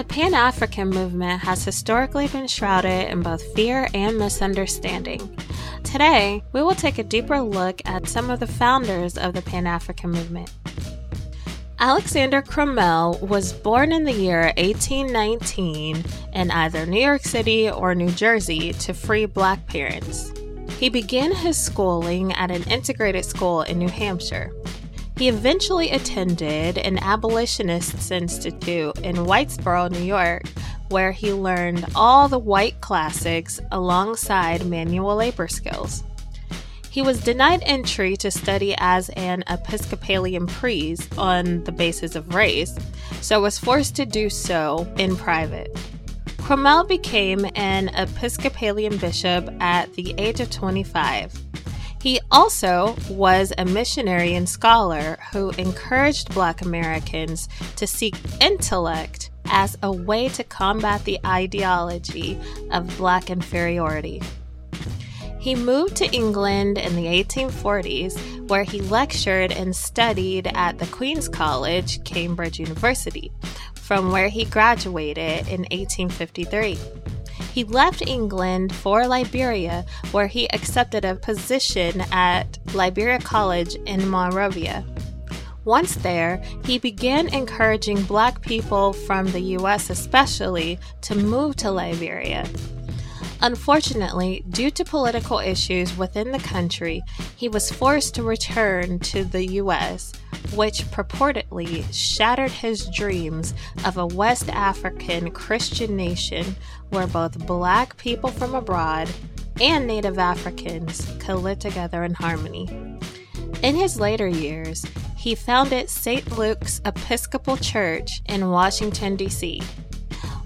The Pan African movement has historically been shrouded in both fear and misunderstanding. Today, we will take a deeper look at some of the founders of the Pan African movement. Alexander Crummell was born in the year 1819 in either New York City or New Jersey to free black parents. He began his schooling at an integrated school in New Hampshire. He eventually attended an abolitionists institute in Whitesboro, New York, where he learned all the white classics alongside manual labor skills. He was denied entry to study as an Episcopalian priest on the basis of race, so was forced to do so in private. Crummell became an Episcopalian bishop at the age of 25. He also was a missionary and scholar who encouraged Black Americans to seek intellect as a way to combat the ideology of Black inferiority. He moved to England in the 1840s, where he lectured and studied at the Queen's College, Cambridge University, from where he graduated in 1853. He left England for Liberia, where he accepted a position at Liberia College in Monrovia. Once there, he began encouraging black people from the US especially to move to Liberia. Unfortunately, due to political issues within the country, he was forced to return to the US, which purportedly shattered his dreams of a West African Christian nation where both black people from abroad and Native Africans could live together in harmony. In his later years, he founded St. Luke's Episcopal Church in Washington, D.C.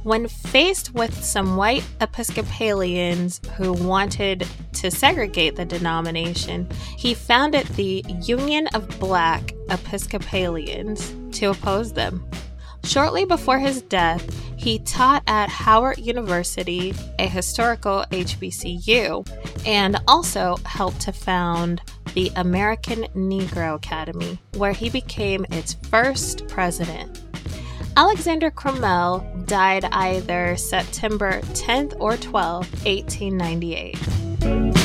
When faced with some white Episcopalians who wanted to segregate the denomination, he founded the Union of Black Episcopalians to oppose them. Shortly before his death, he taught at Howard University, a historical HBCU, and also helped to found the American Negro Academy, where he became its first president. Alexander Crummell died either September 10th or 12th, 1898.